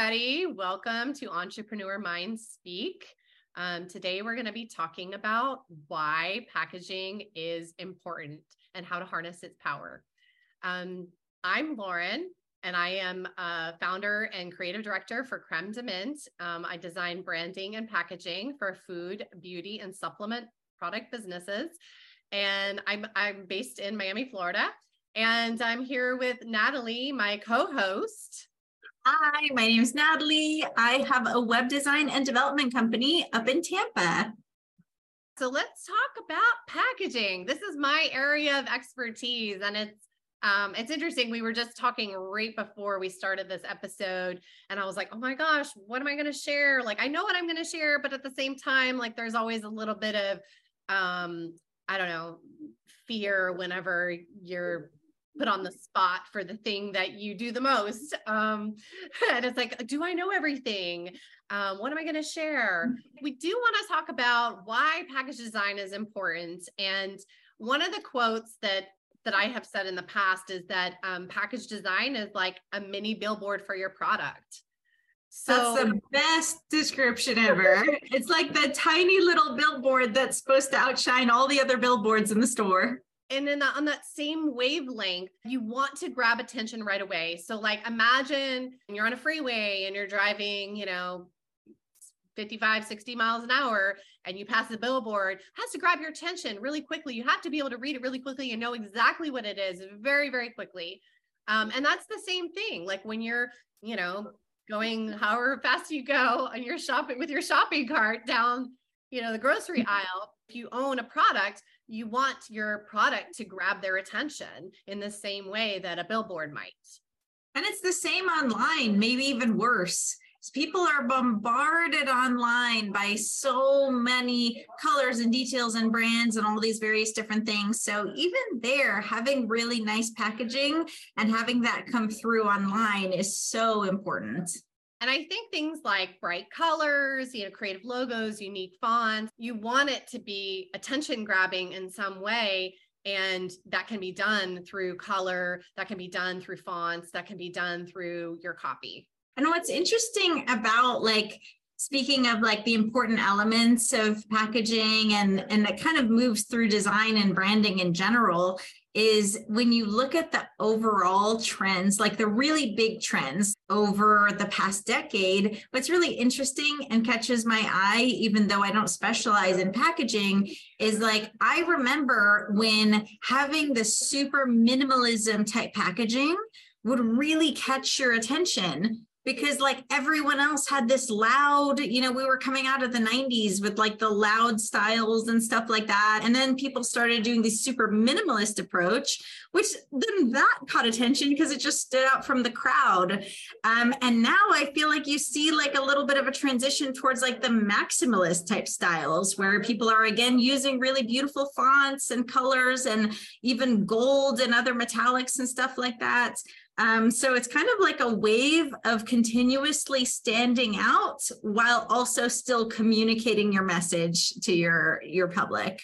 everybody. Welcome to Entrepreneur Mind Speak. Um, today, we're going to be talking about why packaging is important and how to harness its power. Um, I'm Lauren, and I am a founder and creative director for Creme de Mint. Um, I design branding and packaging for food, beauty, and supplement product businesses. And I'm, I'm based in Miami, Florida. And I'm here with Natalie, my co host. Hi, my name is Natalie. I have a web design and development company up in Tampa. So let's talk about packaging. This is my area of expertise, and it's um, it's interesting. We were just talking right before we started this episode, and I was like, "Oh my gosh, what am I going to share?" Like, I know what I'm going to share, but at the same time, like, there's always a little bit of, um, I don't know, fear whenever you're put on the spot for the thing that you do the most. Um, and it's like, do I know everything? Um, what am I going to share? Mm-hmm. We do want to talk about why package design is important. And one of the quotes that that I have said in the past is that um, package design is like a mini billboard for your product. So that's the best description ever. it's like the tiny little billboard that's supposed to outshine all the other billboards in the store and then on that same wavelength you want to grab attention right away. So like imagine you're on a freeway and you're driving you know 55 60 miles an hour and you pass the billboard has to grab your attention really quickly. You have to be able to read it really quickly and know exactly what it is very very quickly. Um, and that's the same thing like when you're you know going however fast you go and you're shopping with your shopping cart down you know the grocery aisle if you own a product you want your product to grab their attention in the same way that a billboard might. And it's the same online, maybe even worse. People are bombarded online by so many colors and details and brands and all these various different things. So, even there, having really nice packaging and having that come through online is so important. And I think things like bright colors, you know, creative logos, unique fonts, you want it to be attention grabbing in some way. And that can be done through color, that can be done through fonts, that can be done through your copy. And what's interesting about like speaking of like the important elements of packaging and and that kind of moves through design and branding in general is when you look at the overall trends, like the really big trends over the past decade, what's really interesting and catches my eye, even though I don't specialize in packaging, is like I remember when having the super minimalism type packaging would really catch your attention because like everyone else had this loud you know we were coming out of the 90s with like the loud styles and stuff like that. And then people started doing this super minimalist approach which then that caught attention because it just stood out from the crowd. Um, and now i feel like you see like a little bit of a transition towards like the maximalist type styles where people are again using really beautiful fonts and colors and even gold and other metallics and stuff like that um, so it's kind of like a wave of continuously standing out while also still communicating your message to your your public.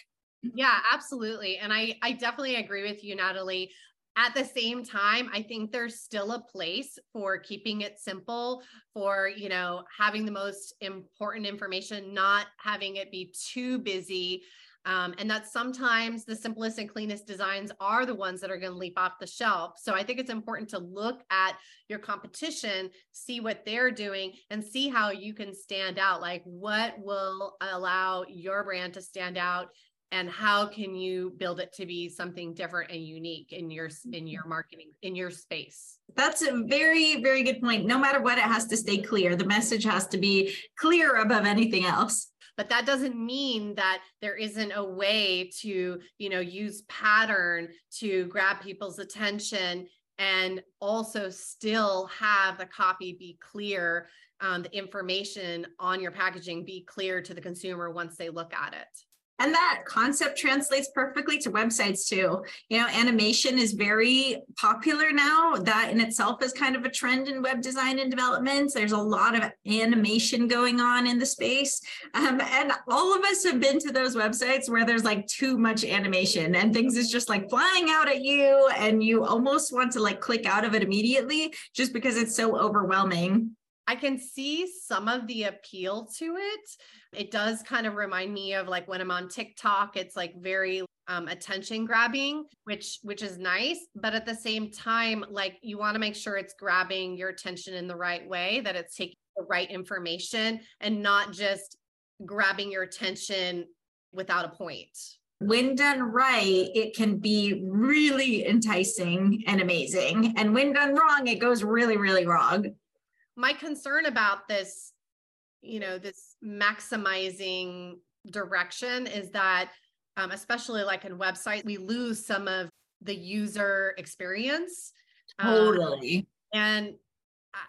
Yeah, absolutely. And I I definitely agree with you, Natalie. At the same time, I think there's still a place for keeping it simple, for, you know, having the most important information, not having it be too busy um, and that sometimes the simplest and cleanest designs are the ones that are going to leap off the shelf. So I think it's important to look at your competition, see what they're doing, and see how you can stand out. Like, what will allow your brand to stand out? and how can you build it to be something different and unique in your in your marketing in your space that's a very very good point no matter what it has to stay clear the message has to be clear above anything else but that doesn't mean that there isn't a way to you know use pattern to grab people's attention and also still have the copy be clear um, the information on your packaging be clear to the consumer once they look at it and that concept translates perfectly to websites too. You know, animation is very popular now. That in itself is kind of a trend in web design and development. There's a lot of animation going on in the space. Um, and all of us have been to those websites where there's like too much animation and things is just like flying out at you. And you almost want to like click out of it immediately just because it's so overwhelming. I can see some of the appeal to it. It does kind of remind me of like when I'm on TikTok, it's like very um, attention grabbing, which which is nice, but at the same time, like you want to make sure it's grabbing your attention in the right way, that it's taking the right information and not just grabbing your attention without a point. When done right, it can be really enticing and amazing. And when done wrong, it goes really, really wrong my concern about this, you know, this maximizing direction is that, um, especially like in websites, we lose some of the user experience. Totally. Um, and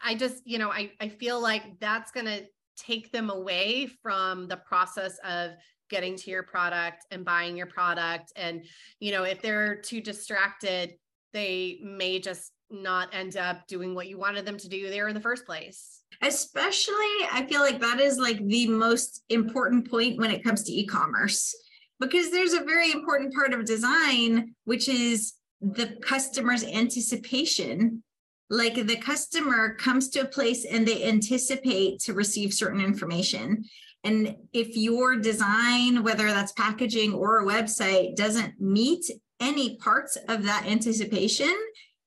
I just, you know, I, I feel like that's going to take them away from the process of getting to your product and buying your product. And, you know, if they're too distracted, they may just not end up doing what you wanted them to do there in the first place. Especially, I feel like that is like the most important point when it comes to e commerce, because there's a very important part of design, which is the customer's anticipation. Like the customer comes to a place and they anticipate to receive certain information. And if your design, whether that's packaging or a website, doesn't meet any parts of that anticipation,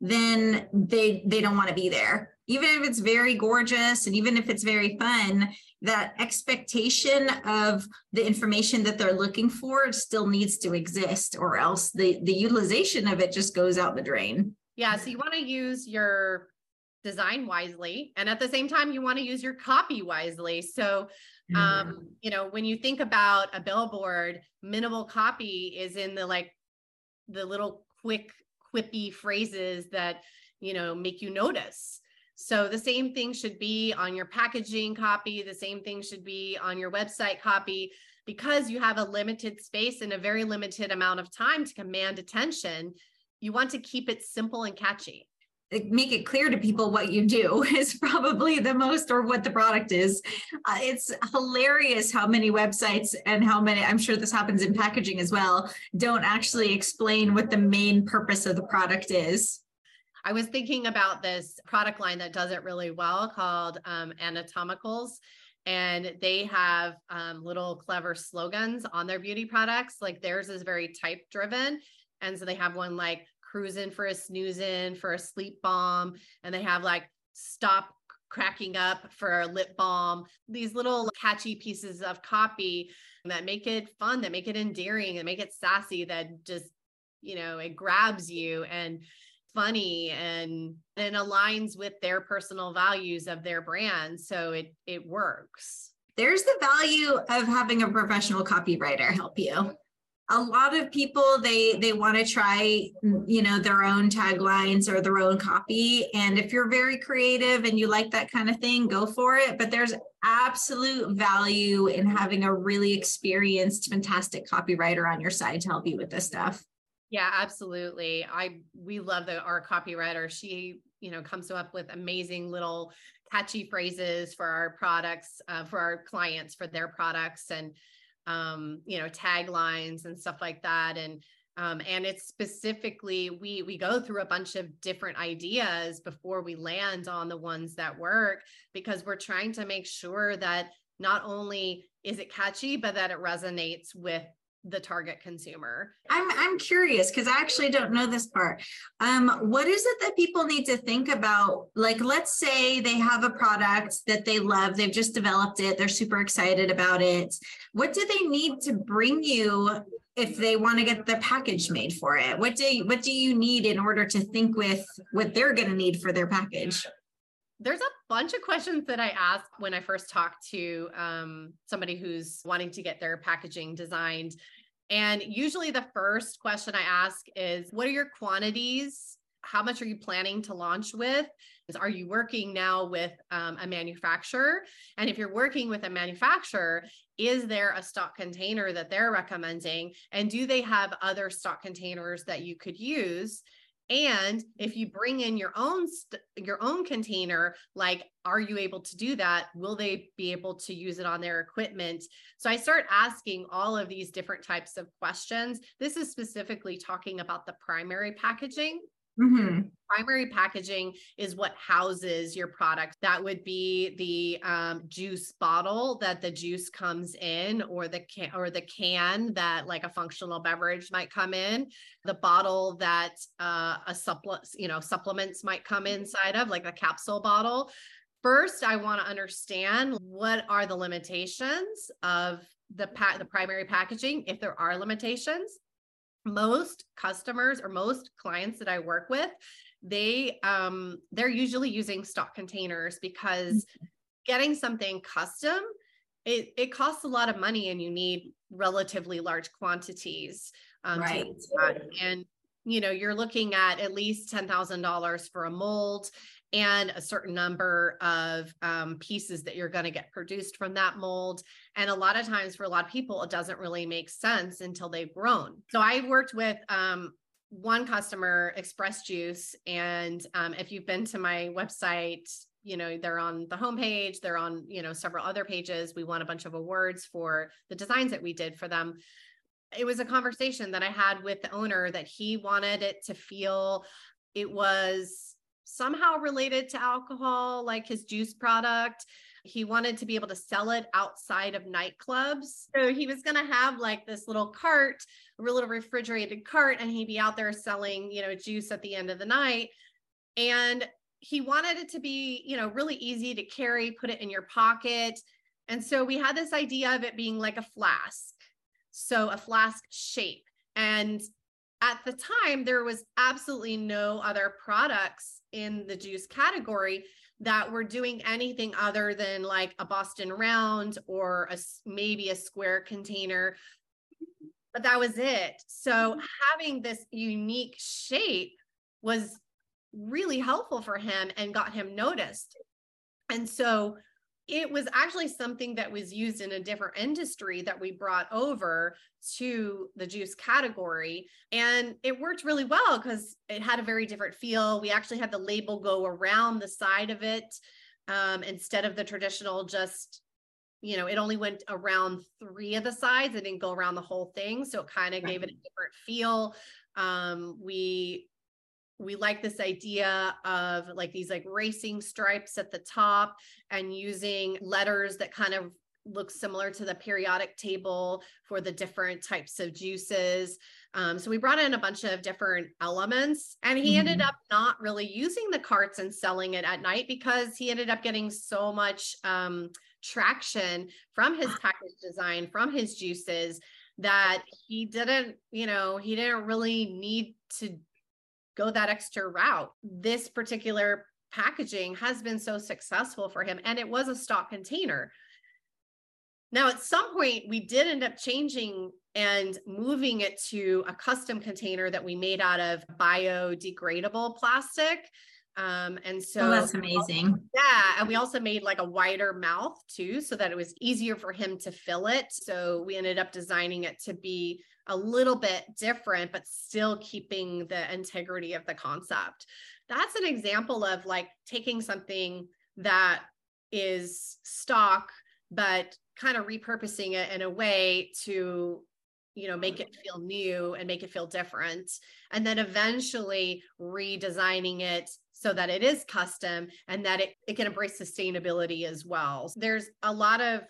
then they they don't want to be there. Even if it's very gorgeous and even if it's very fun that expectation of the information that they're looking for still needs to exist or else the the utilization of it just goes out the drain. Yeah so you want to use your design wisely and at the same time you want to use your copy wisely. So um mm-hmm. you know when you think about a billboard minimal copy is in the like the little quick quippy phrases that, you know, make you notice. So the same thing should be on your packaging copy, the same thing should be on your website copy because you have a limited space and a very limited amount of time to command attention. You want to keep it simple and catchy make it clear to people what you do is probably the most or what the product is. Uh, it's hilarious how many websites and how many i'm sure this happens in packaging as well don't actually explain what the main purpose of the product is. I was thinking about this product line that does it really well called um, anatomicals and they have um, little clever slogans on their beauty products. Like theirs is very type driven and so they have one like cruising for a snoozing for a sleep balm and they have like stop cracking up for a lip balm. These little catchy pieces of copy that make it fun that make it endearing and make it sassy that just you know it grabs you and funny and and aligns with their personal values of their brand. So it it works. There's the value of having a professional copywriter help you a lot of people they they want to try you know their own taglines or their own copy. And if you're very creative and you like that kind of thing go for it. But there's absolute value in having a really experienced fantastic copywriter on your side to help you with this stuff. Yeah absolutely. I we love the our copywriter. She you know comes up with amazing little catchy phrases for our products uh, for our clients for their products. And um, you know, taglines and stuff like that. And um, and it's specifically we we go through a bunch of different ideas before we land on the ones that work because we're trying to make sure that not only is it catchy, but that it resonates with the target consumer. I'm I'm curious because I actually don't know this part. Um, what is it that people need to think about? Like, let's say they have a product that they love, they've just developed it, they're super excited about it. What do they need to bring you if they want to get the package made for it? What do you, what do you need in order to think with what they're going to need for their package? There's a bunch of questions that I ask when I first talk to um, somebody who's wanting to get their packaging designed. And usually the first question I ask is What are your quantities? How much are you planning to launch with? Are you working now with um, a manufacturer? And if you're working with a manufacturer, is there a stock container that they're recommending? And do they have other stock containers that you could use? And if you bring in your own st- your own container like are you able to do that? Will they be able to use it on their equipment? So i start asking all of these different types of questions. This is specifically talking about the primary packaging Mm-hmm primary packaging is what houses your product. That would be the um, juice bottle that the juice comes in, or the can, or the can that like a functional beverage might come in, the bottle that uh, a supplement, you know, supplements might come inside of, like a capsule bottle. First, I want to understand what are the limitations of the pa- the primary packaging, if there are limitations most customers or most clients that I work with they um they're usually using stock containers because mm-hmm. getting something custom it, it costs a lot of money and you need relatively large quantities um, right. and you know you're looking at at least $10,000 for a mold and a certain number of um, pieces that you're going to get produced from that mold. And a lot of times for a lot of people, it doesn't really make sense until they've grown. So I worked with um, one customer, Express Juice, and um, if you've been to my website, you know they're on the homepage. They're on you know several other pages. We won a bunch of awards for the designs that we did for them. It was a conversation that I had with the owner that he wanted it to feel it was somehow related to alcohol, like his juice product. He wanted to be able to sell it outside of nightclubs. So he was going to have like this little cart, a little refrigerated cart, and he'd be out there selling, you know, juice at the end of the night. And he wanted it to be, you know, really easy to carry, put it in your pocket. And so we had this idea of it being like a flask. So a flask shape. And at the time, there was absolutely no other products in the juice category that were doing anything other than like a Boston round or a, maybe a square container. But that was it. So mm-hmm. having this unique shape was really helpful for him and got him noticed. And so it was actually something that was used in a different industry that we brought over to the juice category. And it worked really well because it had a very different feel. We actually had the label go around the side of it um, instead of the traditional just you know, it only went around three of the sides. It didn't go around the whole thing. So it kind of gave it a different feel. Um, we we like this idea of like these like racing stripes at the top and using letters that kind of look similar to the periodic table for the different types of juices. Um, so we brought in a bunch of different elements and he mm-hmm. ended up not really using the carts and selling it at night because he ended up getting so much um, traction from his package design, from his juices that he didn't, you know, he didn't really need to go that extra route. This particular packaging has been so successful for him, and it was a stock container. Now, at some point, we did end up changing and moving it to a custom container that we made out of biodegradable plastic. Um, and so oh, that's amazing. Yeah. And we also made like a wider mouth too, so that it was easier for him to fill it. So we ended up designing it to be a little bit different, but still keeping the integrity of the concept. That's an example of like taking something that is stock, but kind of repurposing it in a way to you know make it feel new and make it feel different and then eventually redesigning it so that it is custom and that it, it can embrace sustainability as well so there's a lot of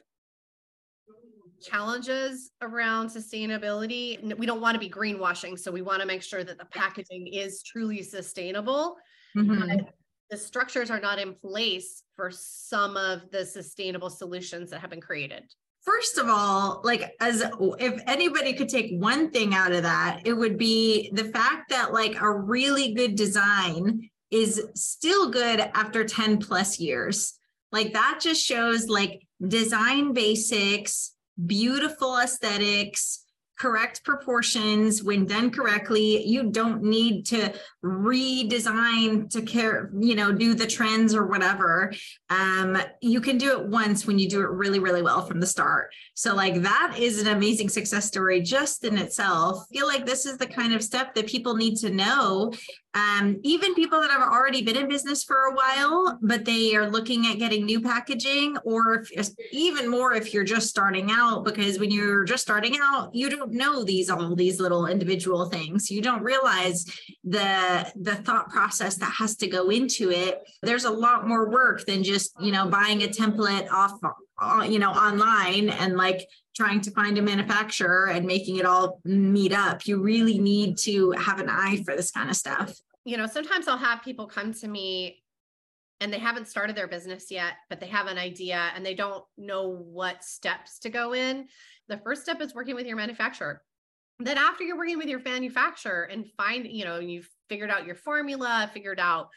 challenges around sustainability. We don't want to be greenwashing, so we want to make sure that the packaging is truly sustainable. Mm-hmm. the structures are not in place for some of the sustainable solutions that have been created. First of all, like as if anybody could take one thing out of that, it would be the fact that like a really good design is still good after 10 plus years. Like that just shows like design basics beautiful aesthetics, correct proportions. When done correctly you don't need to redesign to care you know do the trends or whatever. Um you can do it once when you do it really really well from the start. So like that is an amazing success story just in itself. I feel like this is the kind of step that people need to know um, even people that have already been in business for a while, but they are looking at getting new packaging, or if, even more if you're just starting out, because when you're just starting out, you don't know these all these little individual things. You don't realize the the thought process that has to go into it there's a lot more work than just you know buying a template off uh, you know online and like trying to find a manufacturer and making it all meet up. You really need to have an eye for this kind of stuff. You know sometimes i'll have people come to me and they haven't started their business yet but they have an idea and they don't know what steps to go in. The first step is working with your manufacturer. Then after you're working with your manufacturer and find you know you've figured out your formula figured out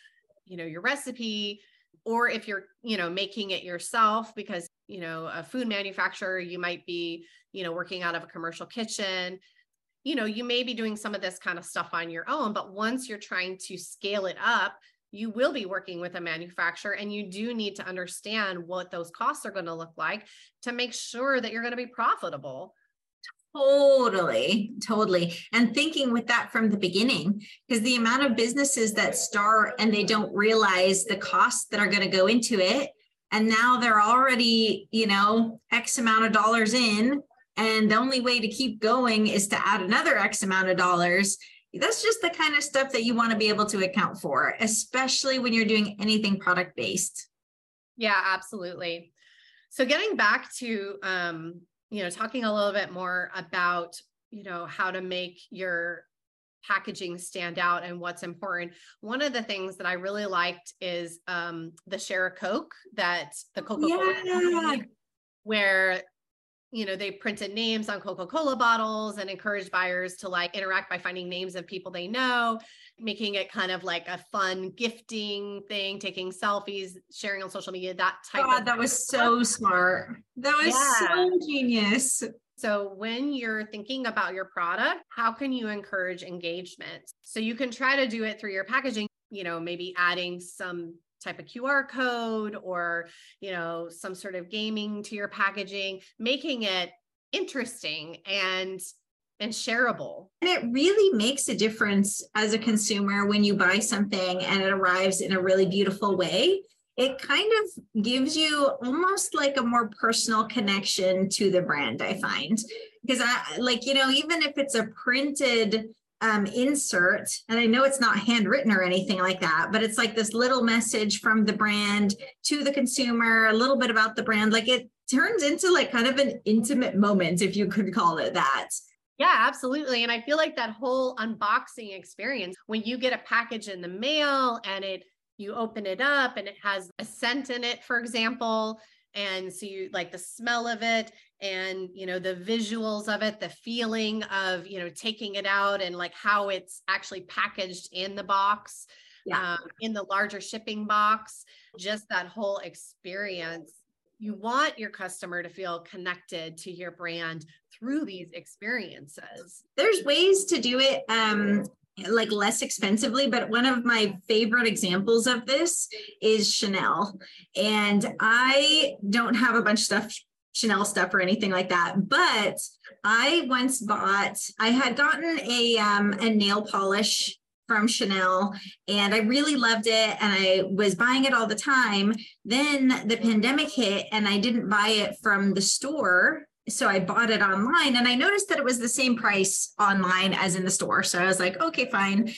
you know your recipe or if you're you know making it yourself because you know a food manufacturer you might be you know working out of a commercial kitchen you know you may be doing some of this kind of stuff on your own but once you're trying to scale it up you will be working with a manufacturer and you do need to understand what those costs are going to look like to make sure that you're going to be profitable Totally, totally. And thinking with that from the beginning, because the amount of businesses that start and they don't realize the costs that are going to go into it. And now they're already, you know, X amount of dollars in. And the only way to keep going is to add another X amount of dollars. That's just the kind of stuff that you want to be able to account for, especially when you're doing anything product based. Yeah, absolutely. So getting back to um, you know, talking a little bit more about, you know, how to make your packaging stand out and what's important. One of the things that I really liked is um, the share a Coke that the Coca-Cola yeah. where you know they printed names on coca-cola bottles and encouraged buyers to like interact by finding names of people they know making it kind of like a fun gifting thing taking selfies sharing on social media that type God, of that was so smart. That was yeah. so genius so when you're thinking about your product how can you encourage engagement? So you can try to do it through your packaging you know maybe adding some type of QR code or, you know, some sort of gaming to your packaging, making it interesting and and shareable. And it really makes a difference as a consumer when you buy something and it arrives in a really beautiful way. It kind of gives you almost like a more personal connection to the brand, I find. Because I like, you know, even if it's a printed um, insert, and I know it's not handwritten or anything like that, but it's like this little message from the brand to the consumer, a little bit about the brand. Like it turns into like kind of an intimate moment, if you could call it that. Yeah, absolutely. And I feel like that whole unboxing experience, when you get a package in the mail and it, you open it up and it has a scent in it, for example, and so you like the smell of it and you know the visuals of it the feeling of you know taking it out and like how it's actually packaged in the box yeah. um, in the larger shipping box just that whole experience you want your customer to feel connected to your brand through these experiences there's ways to do it um like less expensively but one of my favorite examples of this is chanel and i don't have a bunch of stuff chanel stuff or anything like that but i once bought i had gotten a um a nail polish from Chanel and I really loved it and I was buying it all the time. Then the pandemic hit and I didn't buy it from the store so I bought it online and I noticed that it was the same price online as in the store. So I was like, okay, fine.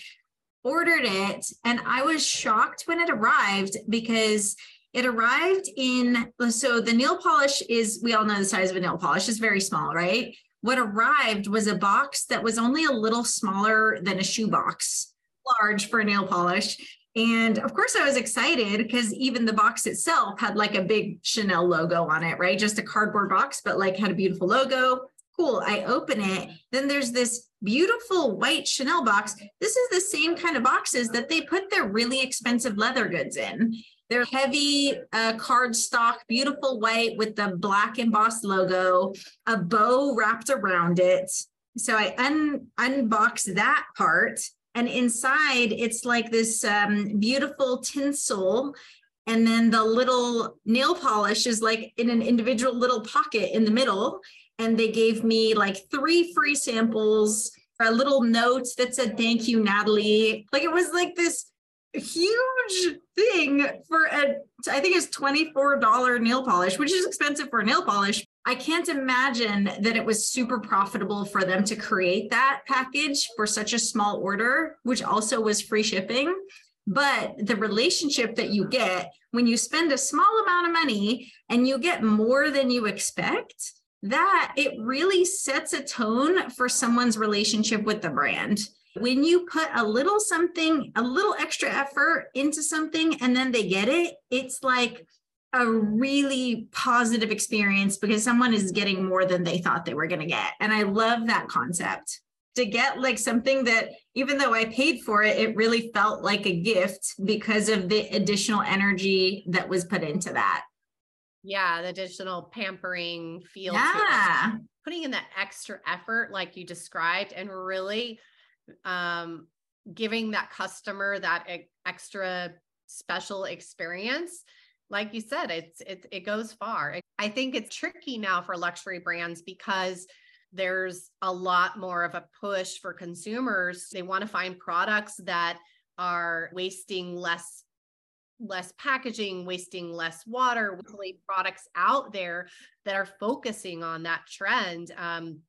Ordered it. And I was shocked when it arrived because it arrived in, so the nail polish is, we all know the size of a nail polish is very small, right? What arrived was a box that was only a little smaller than a shoe box, large for a nail polish. And of course, I was excited because even the box itself had like a big Chanel logo on it, right? Just a cardboard box, but like had a beautiful logo. Cool. I open it. Then there's this beautiful white Chanel box. This is the same kind of boxes that they put their really expensive leather goods in. They're heavy uh, cardstock, beautiful white with the black embossed logo, a bow wrapped around it. So I un- unboxed that part and inside it's like this um, beautiful tinsel. And then the little nail polish is like in an individual little pocket in the middle. And they gave me like three free samples a little note that said thank you natalie. Like it was like this huge thing for a i think it's $24 nail polish which is expensive for a nail polish I can't imagine that it was super profitable for them to create that package for such a small order, which also was free shipping. But the relationship that you get when you spend a small amount of money and you get more than you expect, that it really sets a tone for someone's relationship with the brand. When you put a little something, a little extra effort into something and then they get it, it's like a really positive experience because someone is getting more than they thought they were going to get. And I love that concept to get like something that even though I paid for it, it really felt like a gift because of the additional energy that was put into that. Yeah, the additional pampering feel. Yeah. Putting in that extra effort, like you described, and really um, giving that customer that extra special experience like you said, it's it it goes far. I think it's tricky now for luxury brands because there's a lot more of a push for consumers. They want to find products that are wasting less less packaging, wasting less water, really products out there that are focusing on that trend. Um,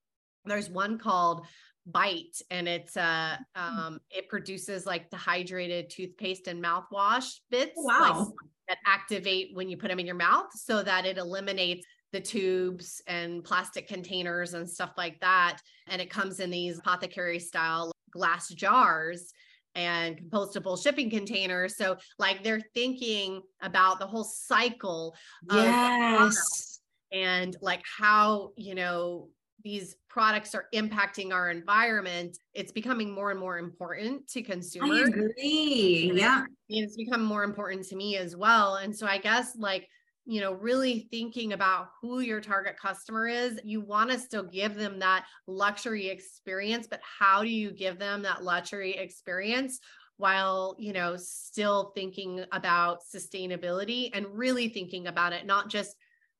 there's one called Bite, and it's uh hmm. um it produces like dehydrated toothpaste and mouthwash bits. Wow. Like that activate when you put them in your mouth so that it eliminates the tubes and plastic containers and stuff like that. And it comes in these apothecary style glass jars and compostable shipping containers. So, like, they're thinking about the whole cycle yes. and like how, you know, these products are impacting our environment, it's becoming more and more important to consumers. I agree. Yeah. It's become more important to me as well. And so I guess like, you know, really thinking about who your target customer is, you want to still give them that luxury experience, but how do you give them that luxury experience while, you know, still thinking about sustainability and really thinking about it, not just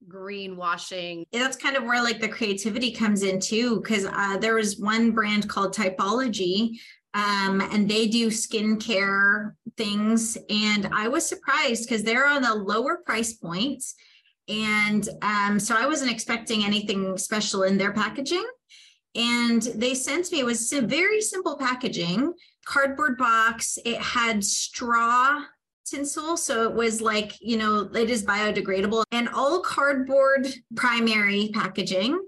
greenwashing. That's kind of where like the creativity comes in too, because uh, there was one brand called Typology, um, and they do skincare things. And I was surprised because they're on a lower price. And um, so I wasn't expecting anything special in their packaging. And they sent me, it was very simple packaging, cardboard box. It had straw tinsel. So it was like, you know, it is biodegradable and all cardboard primary packaging,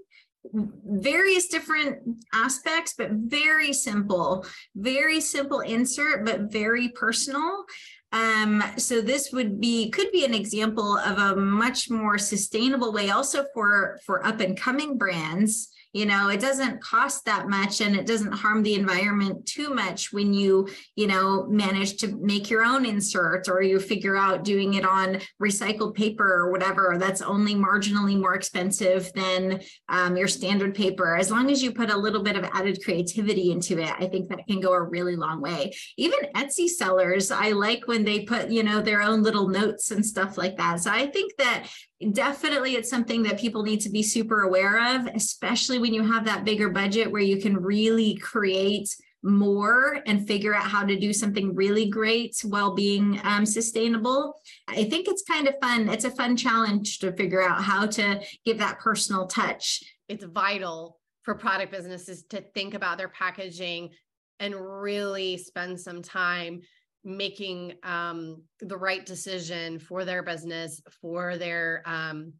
various different aspects, but very simple, very simple insert, but very personal. Um, so this would be could be an example of a much more sustainable way also for for up and coming brands you know it doesn't cost that much and it doesn't harm the environment too much when you you know manage to make your own insert or you figure out doing it on recycled paper or whatever. That's only marginally more expensive than um, your standard paper. As long as you put a little bit of added creativity into it i think that can go a really long way. Even etsy sellers i like when they put you know their own little notes and stuff like that. So i think that definitely it's something that people need to be super aware of, especially when you have that bigger budget where you can really create more and figure out how to do something really great while being um, sustainable. I think it's kind of fun. It's a fun challenge to figure out how to give that personal touch. It's vital for product businesses to think about their packaging and really spend some time making um, the right decision for their business, for their um,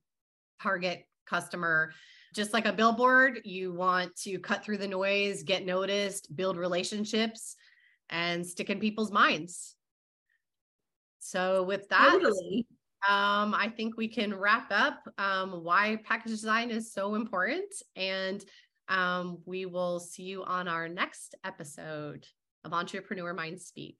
target customer. Just like a billboard, you want to cut through the noise, get noticed, build relationships, and stick in people's minds. So, with that, totally. um, I think we can wrap up um, why package design is so important. And um, we will see you on our next episode of Entrepreneur Mind Speak.